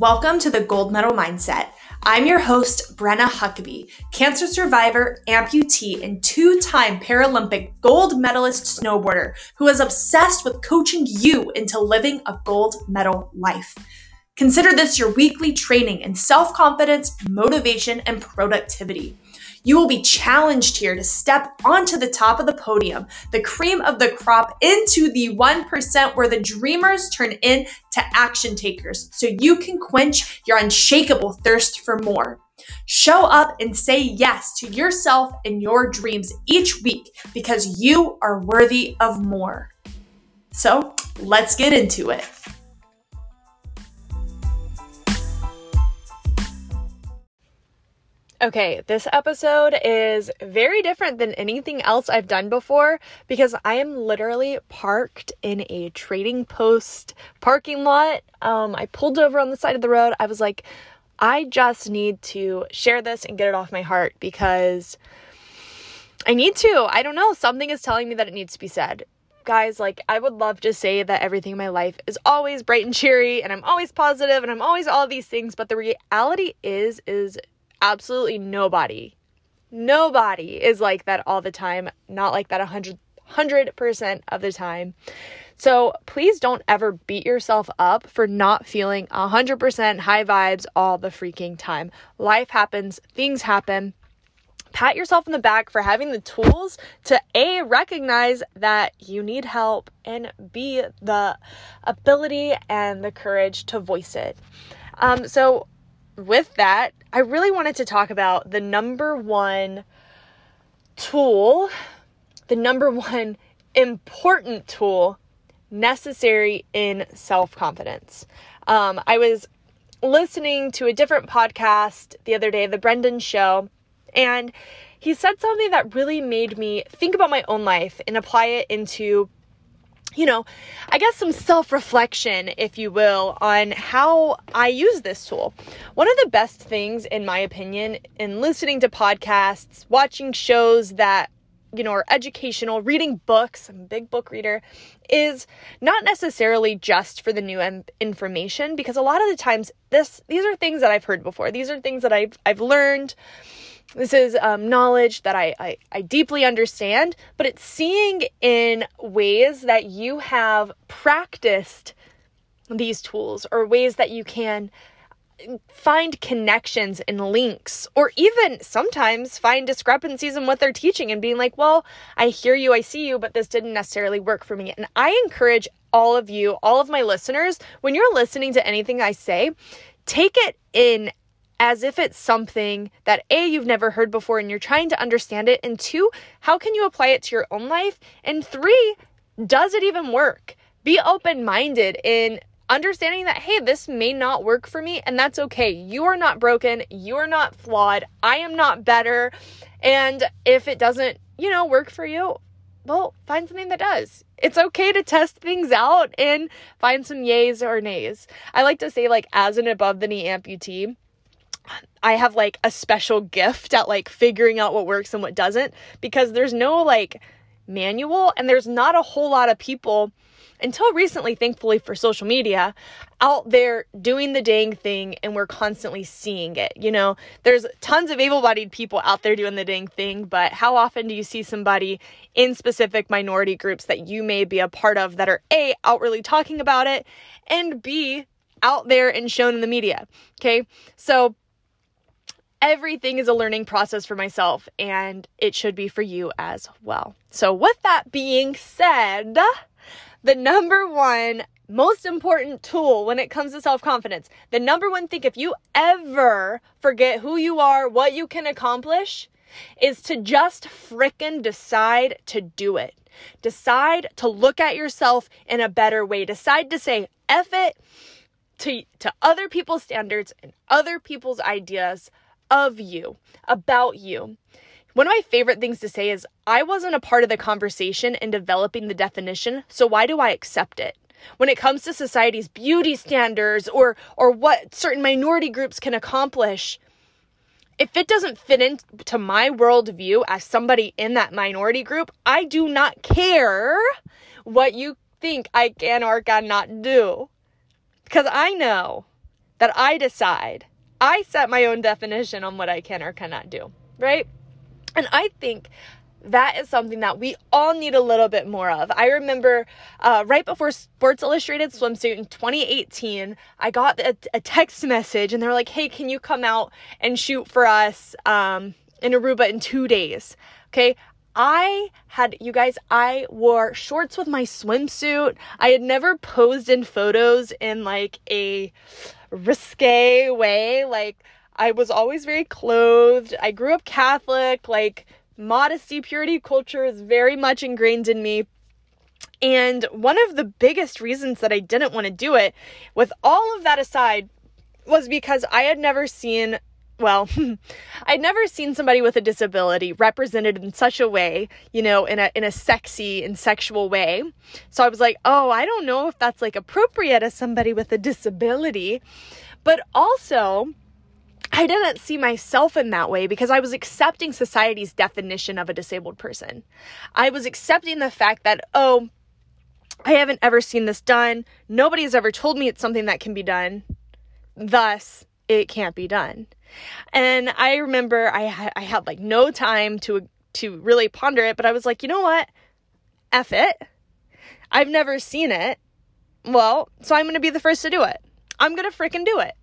Welcome to the Gold Medal Mindset. I'm your host, Brenna Huckaby, cancer survivor, amputee, and two time Paralympic gold medalist snowboarder who is obsessed with coaching you into living a gold medal life. Consider this your weekly training in self confidence, motivation, and productivity. You will be challenged here to step onto the top of the podium, the cream of the crop, into the 1% where the dreamers turn into action takers so you can quench your unshakable thirst for more. Show up and say yes to yourself and your dreams each week because you are worthy of more. So let's get into it. Okay, this episode is very different than anything else I've done before because I am literally parked in a trading post parking lot. Um, I pulled over on the side of the road. I was like, I just need to share this and get it off my heart because I need to. I don't know. Something is telling me that it needs to be said. Guys, like, I would love to say that everything in my life is always bright and cheery and I'm always positive and I'm always all these things, but the reality is, is absolutely nobody, nobody is like that all the time, not like that 100, 100% of the time. So please don't ever beat yourself up for not feeling 100% high vibes all the freaking time. Life happens, things happen. Pat yourself in the back for having the tools to A, recognize that you need help, and B, the ability and the courage to voice it. Um, so, with that, I really wanted to talk about the number one tool, the number one important tool necessary in self confidence. Um, I was listening to a different podcast the other day, The Brendon Show, and he said something that really made me think about my own life and apply it into you know, I guess some self reflection, if you will, on how I use this tool. One of the best things, in my opinion, in listening to podcasts, watching shows that, you know, are educational, reading books, I'm a big book reader, is not necessarily just for the new information because a lot of the times this these are things that I've heard before. These are things that I've I've learned this is um, knowledge that I, I, I deeply understand, but it's seeing in ways that you have practiced these tools or ways that you can find connections and links or even sometimes find discrepancies in what they're teaching and being like, well, I hear you, I see you, but this didn't necessarily work for me. And I encourage all of you, all of my listeners, when you're listening to anything I say, take it in as if it's something that A, you've never heard before and you're trying to understand it, and two, how can you apply it to your own life? And three, does it even work? Be open minded in understanding that, hey, this may not work for me, and that's okay. You are not broken, you are not flawed, I am not better. And if it doesn't, you know, work for you, well, find something that does. It's okay to test things out and find some yays or nays. I like to say, like, as an above the knee amputee, I have like a special gift at like figuring out what works and what doesn't because there's no like manual and there's not a whole lot of people until recently thankfully for social media out there doing the dang thing and we're constantly seeing it you know? There's tons of able-bodied people out there doing the dang thing but how often do you see somebody in specific minority groups that you may be a part of that are a outwardly talking about it and b out there and shown in the media okay? So everything is a learning process for myself and it should be for you as well. So, with that being said, the number one most important tool when it comes to self confidence, the number one thing, if you ever forget who you are, what you can accomplish, is to just frickin' decide to do it. Decide to look at yourself in a better way. Decide to say, F it to, to other people's standards and other people's ideas of you, about you. One of my favorite things to say is, I wasn't a part of the conversation in developing the definition, so why do I accept it? When it comes to society's beauty standards or, or what certain minority groups can accomplish, if it doesn't fit into my worldview as somebody in that minority group, I do not care what you think I can or cannot do. Because I know that I decide. I set my own definition on what I can or cannot do, right? And I think that is something that we all need a little bit more of. I remember uh, right before Sports Illustrated swimsuit in 2018, I got a, a, text message and they were like, hey, can you come out and shoot for us um, in Aruba in two days? Okay. I had, you guys, I wore shorts with my swimsuit. I had never posed in photos in like a risque way. Like, I was always very clothed. I grew up Catholic. Like, modesty, purity culture is very much ingrained in me. And one of the biggest reasons that I didn't want to do it, with all of that aside, was because I had never seen, well, I'd never seen somebody with a disability represented in such a way, you know, in a in a sexy and sexual way. So I was like, "Oh, I don't know if that's like appropriate as somebody with a disability." But also, I didn't see myself in that way because I was accepting society's definition of a disabled person. I was accepting the fact that, oh, I haven't ever seen this done. Nobody has ever told me it's something that can be done. Thus, it can't be done. And I remember I had, I had like no time to to really ponder it, but I was like, you know what? F it. I've never seen it. Well, so I'm going to be the first to do it. I'm going to freaking do it.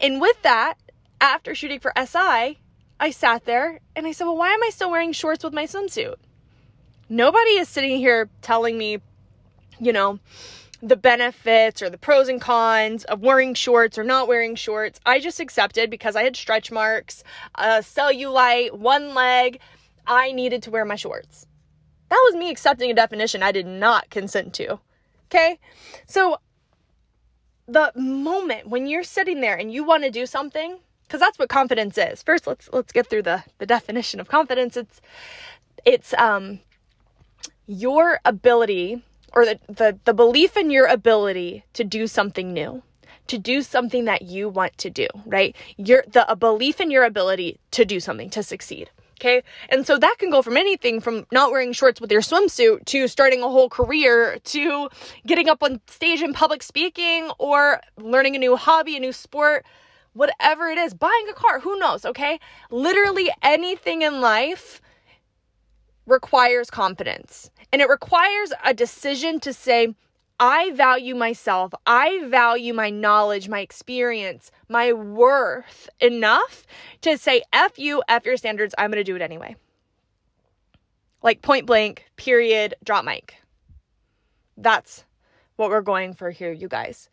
And with that, after shooting for SI, I sat there and I said, Well, why am I still wearing shorts with my swimsuit? Nobody is sitting here telling me, you know, the benefits or the pros and cons of wearing shorts or not wearing shorts. I just accepted because I had stretch marks, a cellulite, one leg. I needed to wear my shorts. That was me accepting a definition I did not consent to. Okay? So the moment when you're sitting there and you want to do something because that's what confidence is first let's let's get through the the definition of confidence it's it's um your ability or the the, the belief in your ability to do something new to do something that you want to do right your the a belief in your ability to do something to succeed Okay. And so that can go from anything from not wearing shorts with your swimsuit to starting a whole career to getting up on stage in public speaking or learning a new hobby, a new sport, whatever it is, buying a car, who knows? Okay. Literally anything in life requires confidence and it requires a decision to say, I value myself. I value my knowledge, my experience, my worth enough to say, F you, F your standards, I'm going to do it anyway. Like point blank, period, drop mic. That's what we're going for here, you guys.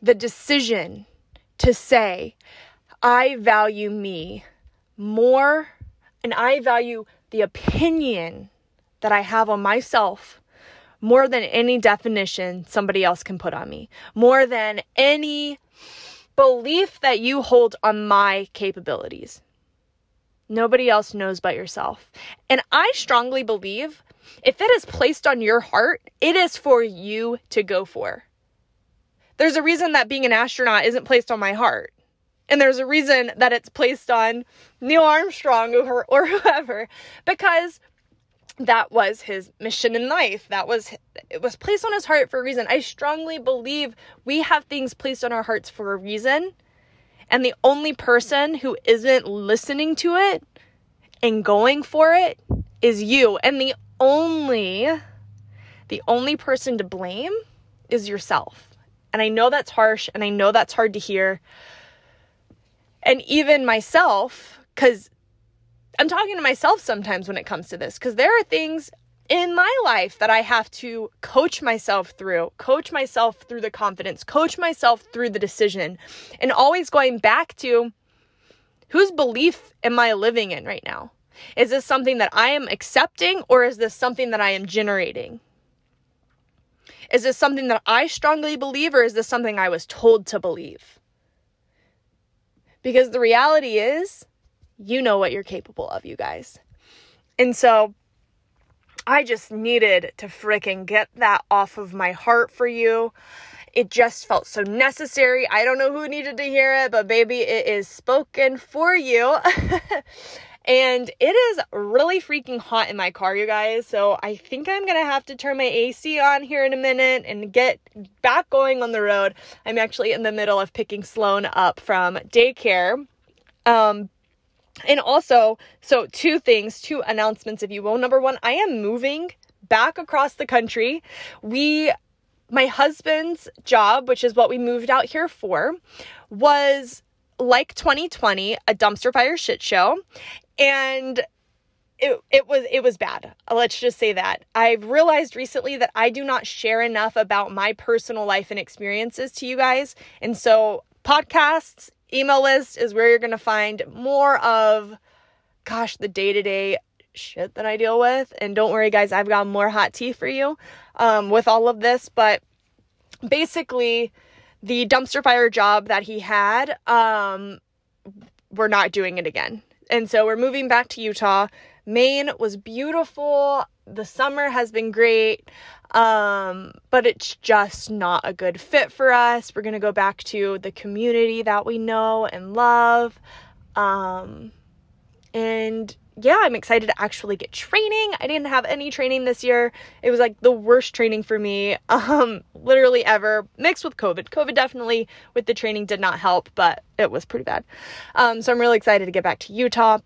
The decision to say, I value me more and I value the opinion that I have on myself more than any definition somebody else can put on me, more than any belief that you hold on my capabilities. Nobody else knows but yourself. And I strongly believe if it is placed on your heart, it is for you to go for. There's a reason that being an astronaut isn't placed on my heart. And there's a reason that it's placed on Neil Armstrong or, or whoever, because that was his mission in life. That was it was placed on his heart for a reason. I strongly believe we have things placed on our hearts for a reason. And the only person who isn't listening to it and going for it is you. And the only the only person to blame is yourself. And I know that's harsh and I know that's hard to hear. And even myself cuz I'm talking to myself sometimes when it comes to this because there are things in my life that I have to coach myself through, coach myself through the confidence, coach myself through the decision, and always going back to whose belief am I living in right now? Is this something that I am accepting or is this something that I am generating? Is this something that I strongly believe or is this something I was told to believe? Because the reality is, you know what you're capable of, you guys. And so I just needed to freaking get that off of my heart for you. It just felt so necessary. I don't know who needed to hear it, but baby, it is spoken for you. And it is really freaking hot in my car, you guys. So I think I'm going to have to turn my AC on here in a minute and get back going on the road. I'm actually in the middle of picking Sloan up from daycare. Um, and also, so two things, two announcements, if you will. Number one, I am moving back across the country. We, my husband's job, which is what we moved out here for, was like 2020, a dumpster fire shit show. And it, it was it was bad. Let's just say that. I've realized recently that I do not share enough about my personal life and experiences to you guys. And so podcasts, email list is where you're going to find more of gosh, the day-to-day shit that I deal with. And don't worry, guys, I've got more hot tea for you um, with all of this. But basically, the dumpster fire job that he had, um, we're not doing it again. And so we're moving back to Utah. Maine was beautiful. The summer has been great. Um, but it's just not a good fit for us. We're going to go back to the community that we know and love. Um, and yeah, I'm excited to actually get training. I didn't have any training this year. It was like the worst training for me, um, literally ever, mixed with COVID. COVID definitely with the training did not help, but it was pretty bad. Um, so I'm really excited to get back to Utah.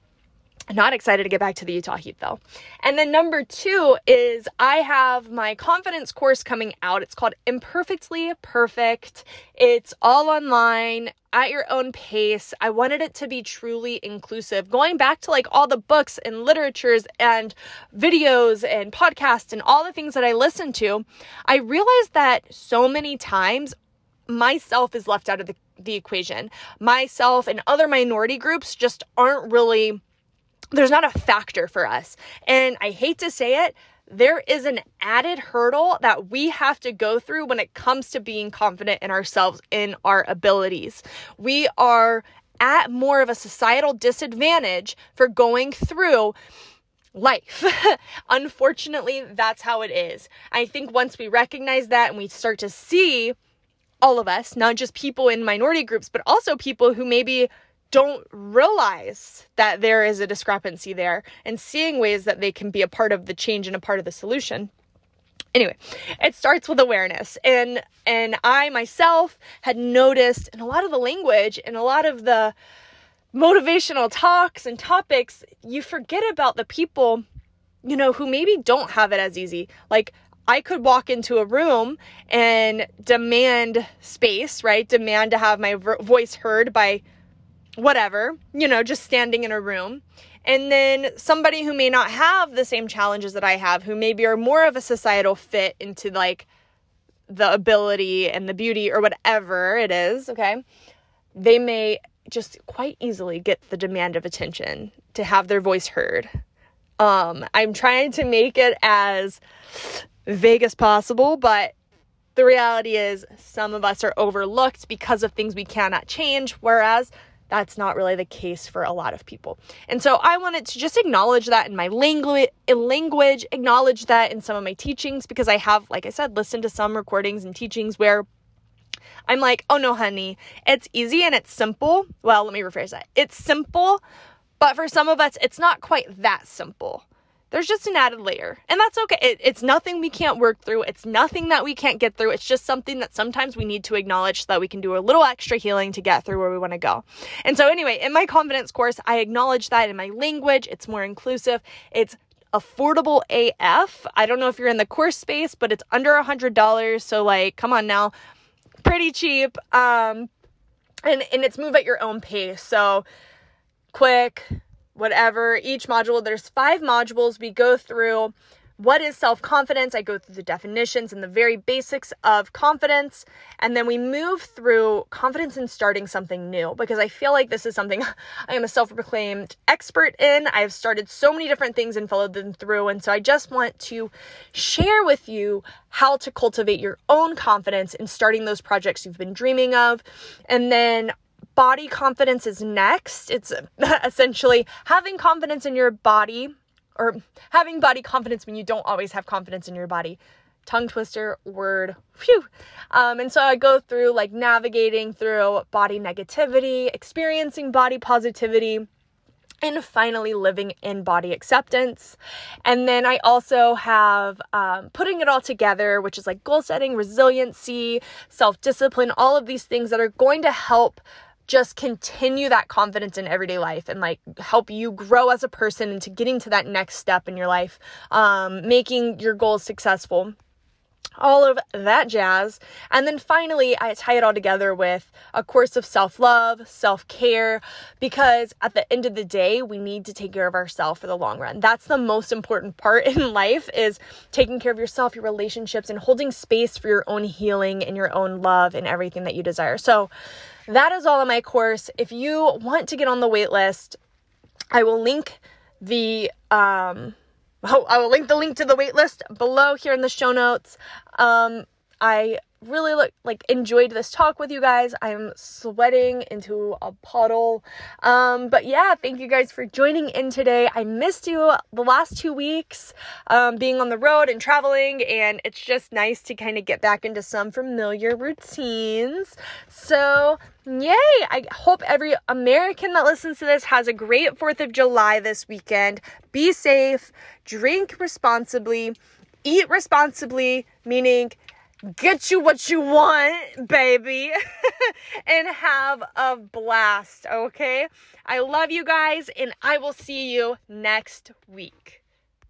Not excited to get back to the Utah Heat though. And then number two is I have my confidence course coming out. It's called Imperfectly Perfect. It's all online at your own pace. I wanted it to be truly inclusive. Going back to like all the books and literatures and videos and podcasts and all the things that I listen to, I realized that so many times myself is left out of the, the equation. Myself and other minority groups just aren't really there's not a factor for us. And I hate to say it, there is an added hurdle that we have to go through when it comes to being confident in ourselves, in our abilities. We are at more of a societal disadvantage for going through life. Unfortunately, that's how it is. I think once we recognize that and we start to see all of us, not just people in minority groups, but also people who maybe don't realize that there is a discrepancy there and seeing ways that they can be a part of the change and a part of the solution. Anyway it starts with awareness. And and i myself had noticed in a lot of the language and a lot of the motivational talks and topics you forget about the people you know who maybe don't have it as easy. Like I could walk into a room and demand space, right? Demand to have my voice heard by whatever, you know, just standing in a room. And then somebody who may not have the same challenges that I have, who maybe are more of a societal fit into like the ability and the beauty or whatever it is, okay? They may just quite easily get the demand of attention to have their voice heard. Um, I'm trying to make it as vague as possible, but the reality is some of us are overlooked because of things we cannot change, whereas that's not really the case for a lot of people. And so I wanted to just acknowledge that in my language, language, acknowledge that in some of my teachings because I have, like I said, listened to some recordings and teachings where I'm like, oh no, honey, it's easy and it's simple. Well, let me rephrase that. It's simple, but for some of us, it's not quite that simple there's just an added layer. And that's okay. It, it's nothing we can't work through. It's nothing that we can't get through. It's just something that sometimes we need to acknowledge so that we can do a little extra healing to get through where we want to go. And so, anyway, in my confidence course, I acknowledge that in my language, it's more inclusive. It's affordable AF. I don't know if you're in the course space, but it's under a hundred dollars. So like, come on now, pretty cheap. Um, and and it's move at your own pace. So quick, whatever, each module. There's five modules. We go through what is self confidence. I go through the definitions and the very basics of confidence. And then we move through confidence in starting something new because I feel like this is something I am a self proclaimed expert in. I've started so many different things and followed them through. And so I just want to share with you how to cultivate your own confidence in starting those projects you've been dreaming of. And then body confidence is next. It's essentially having confidence in your body or having body confidence when you don't always have confidence in your body. Tongue twister word. Phew. Um, and so I go through like navigating through body negativity, experiencing body positivity, and finally living in body acceptance. And then I also have um, putting it all together, which is like goal setting, resiliency, self discipline, all of these things that are going to help just continue that confidence in everyday life and like help you grow as a person into getting to that next step in your life, um, making your goals successful all of that jazz. And then finally, I tie it all together with a course of self love, self care, because at the end of the day, we need to take care of ourselves for the long run. That's the most important part in life is taking care of yourself, your relationships, and holding space for your own healing and your own love and everything that you desire. So, that is all in my course. If you want to get on the wait list, I will link the um Oh, I will link the link to the waitlist below here in the show notes. Um, I really look like enjoyed this talk with you guys. I'm sweating into a puddle. Um, but yeah, thank you guys for joining in today. I missed you the last two weeks, um, being on the road and traveling, and it's just nice to kind of get back into some familiar routines. So Yay! I hope every American that listens to this has a great 4th of July this weekend. Be safe, drink responsibly, eat responsibly, meaning get you what you want, baby, and have a blast, okay? I love you guys, and I will see you next week.